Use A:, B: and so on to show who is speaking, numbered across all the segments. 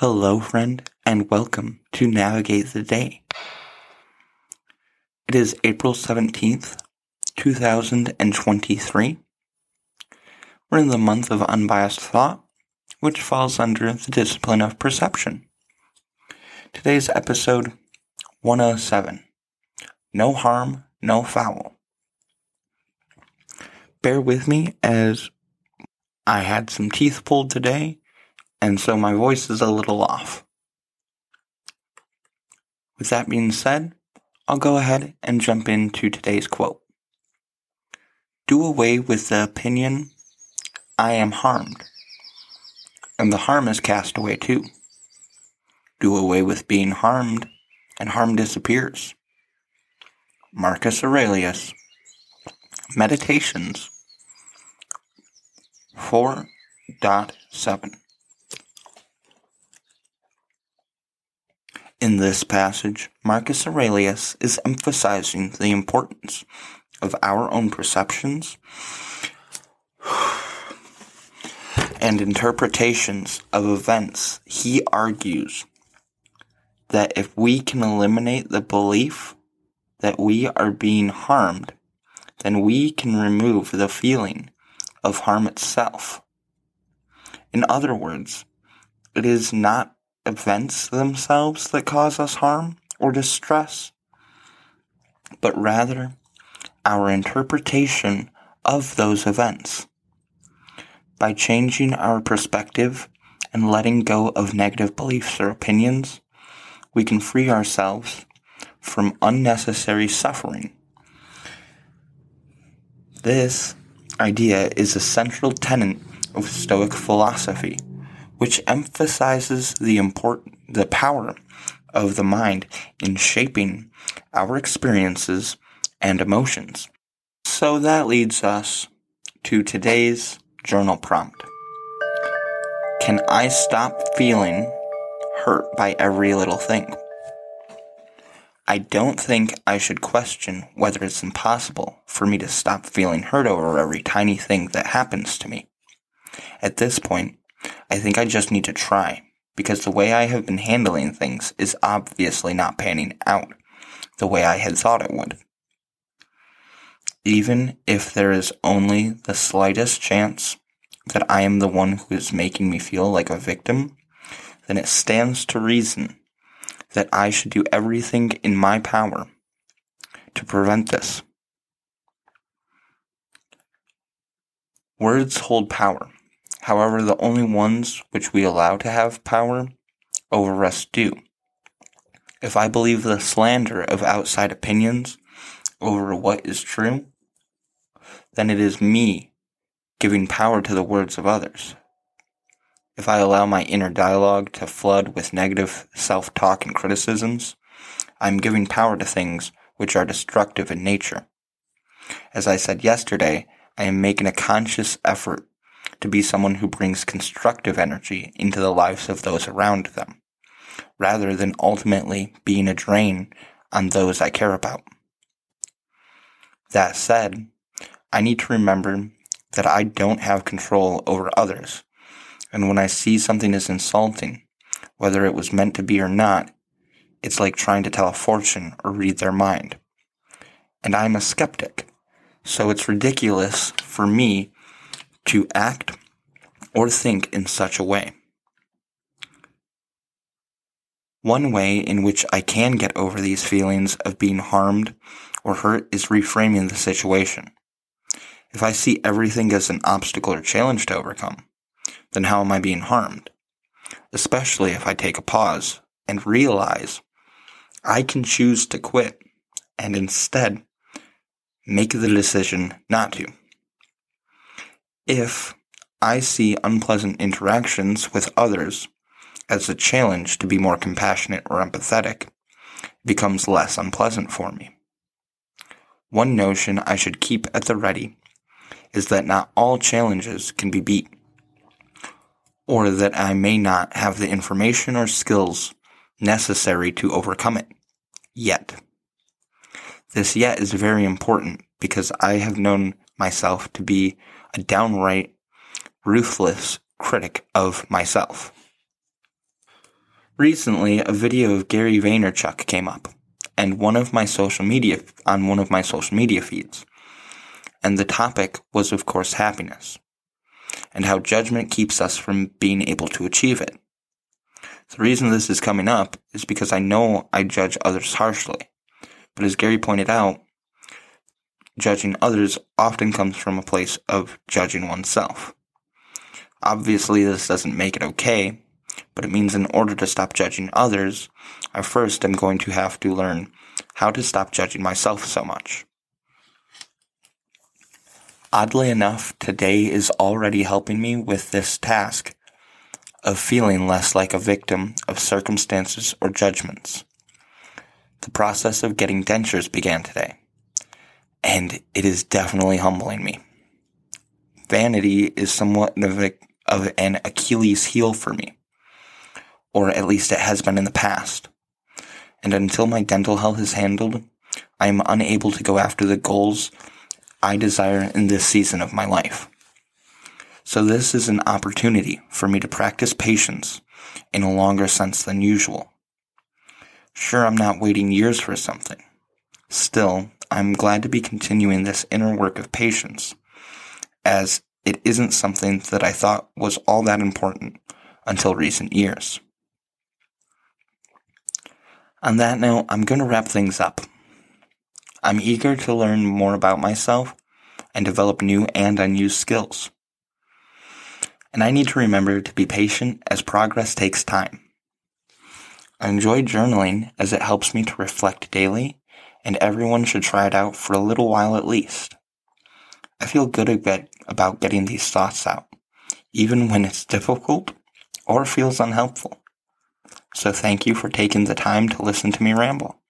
A: Hello, friend, and welcome to Navigate the Day. It is April 17th, 2023. We're in the month of unbiased thought, which falls under the discipline of perception. Today's episode 107 No Harm, No Foul. Bear with me as I had some teeth pulled today and so my voice is a little off. With that being said, I'll go ahead and jump into today's quote. Do away with the opinion, I am harmed, and the harm is cast away too. Do away with being harmed, and harm disappears. Marcus Aurelius. Meditations 4.7 In this passage, Marcus Aurelius is emphasizing the importance of our own perceptions and interpretations of events. He argues that if we can eliminate the belief that we are being harmed, then we can remove the feeling of harm itself. In other words, it is not events themselves that cause us harm or distress, but rather our interpretation of those events. By changing our perspective and letting go of negative beliefs or opinions, we can free ourselves from unnecessary suffering. This idea is a central tenet of Stoic philosophy which emphasizes the important the power of the mind in shaping our experiences and emotions. So that leads us to today's journal prompt. Can I stop feeling hurt by every little thing? I don't think I should question whether it's impossible for me to stop feeling hurt over every tiny thing that happens to me. At this point, I think I just need to try, because the way I have been handling things is obviously not panning out the way I had thought it would. Even if there is only the slightest chance that I am the one who is making me feel like a victim, then it stands to reason that I should do everything in my power to prevent this. Words hold power. However, the only ones which we allow to have power over us do. If I believe the slander of outside opinions over what is true, then it is me giving power to the words of others. If I allow my inner dialogue to flood with negative self talk and criticisms, I am giving power to things which are destructive in nature. As I said yesterday, I am making a conscious effort to be someone who brings constructive energy into the lives of those around them, rather than ultimately being a drain on those I care about. That said, I need to remember that I don't have control over others, and when I see something as insulting, whether it was meant to be or not, it's like trying to tell a fortune or read their mind. And I'm a skeptic, so it's ridiculous for me to act or think in such a way. One way in which I can get over these feelings of being harmed or hurt is reframing the situation. If I see everything as an obstacle or challenge to overcome, then how am I being harmed? Especially if I take a pause and realize I can choose to quit and instead make the decision not to. If I see unpleasant interactions with others as a challenge to be more compassionate or empathetic, becomes less unpleasant for me. One notion I should keep at the ready is that not all challenges can be beat, or that I may not have the information or skills necessary to overcome it yet. This yet is very important because I have known myself to be a downright ruthless critic of myself. Recently, a video of Gary Vaynerchuk came up, and one of my social media on one of my social media feeds, and the topic was, of course, happiness, and how judgment keeps us from being able to achieve it. The reason this is coming up is because I know I judge others harshly, but as Gary pointed out, judging others often comes from a place of judging oneself. Obviously, this doesn't make it okay, but it means in order to stop judging others, I first am going to have to learn how to stop judging myself so much. Oddly enough, today is already helping me with this task of feeling less like a victim of circumstances or judgments. The process of getting dentures began today, and it is definitely humbling me. Vanity is somewhat of, a, of an Achilles heel for me, or at least it has been in the past. And until my dental health is handled, I am unable to go after the goals I desire in this season of my life. So this is an opportunity for me to practice patience in a longer sense than usual. Sure, I'm not waiting years for something. Still, I'm glad to be continuing this inner work of patience, as it isn't something that I thought was all that important until recent years. On that note, I'm going to wrap things up. I'm eager to learn more about myself and develop new and unused skills and I need to remember to be patient as progress takes time. I enjoy journaling as it helps me to reflect daily, and everyone should try it out for a little while at least. I feel good about getting these thoughts out, even when it's difficult or feels unhelpful. So thank you for taking the time to listen to me ramble.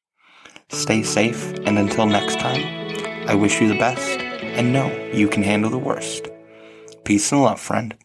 A: Stay safe, and until next time, I wish you the best, and know you can handle the worst. Peace and love, friend.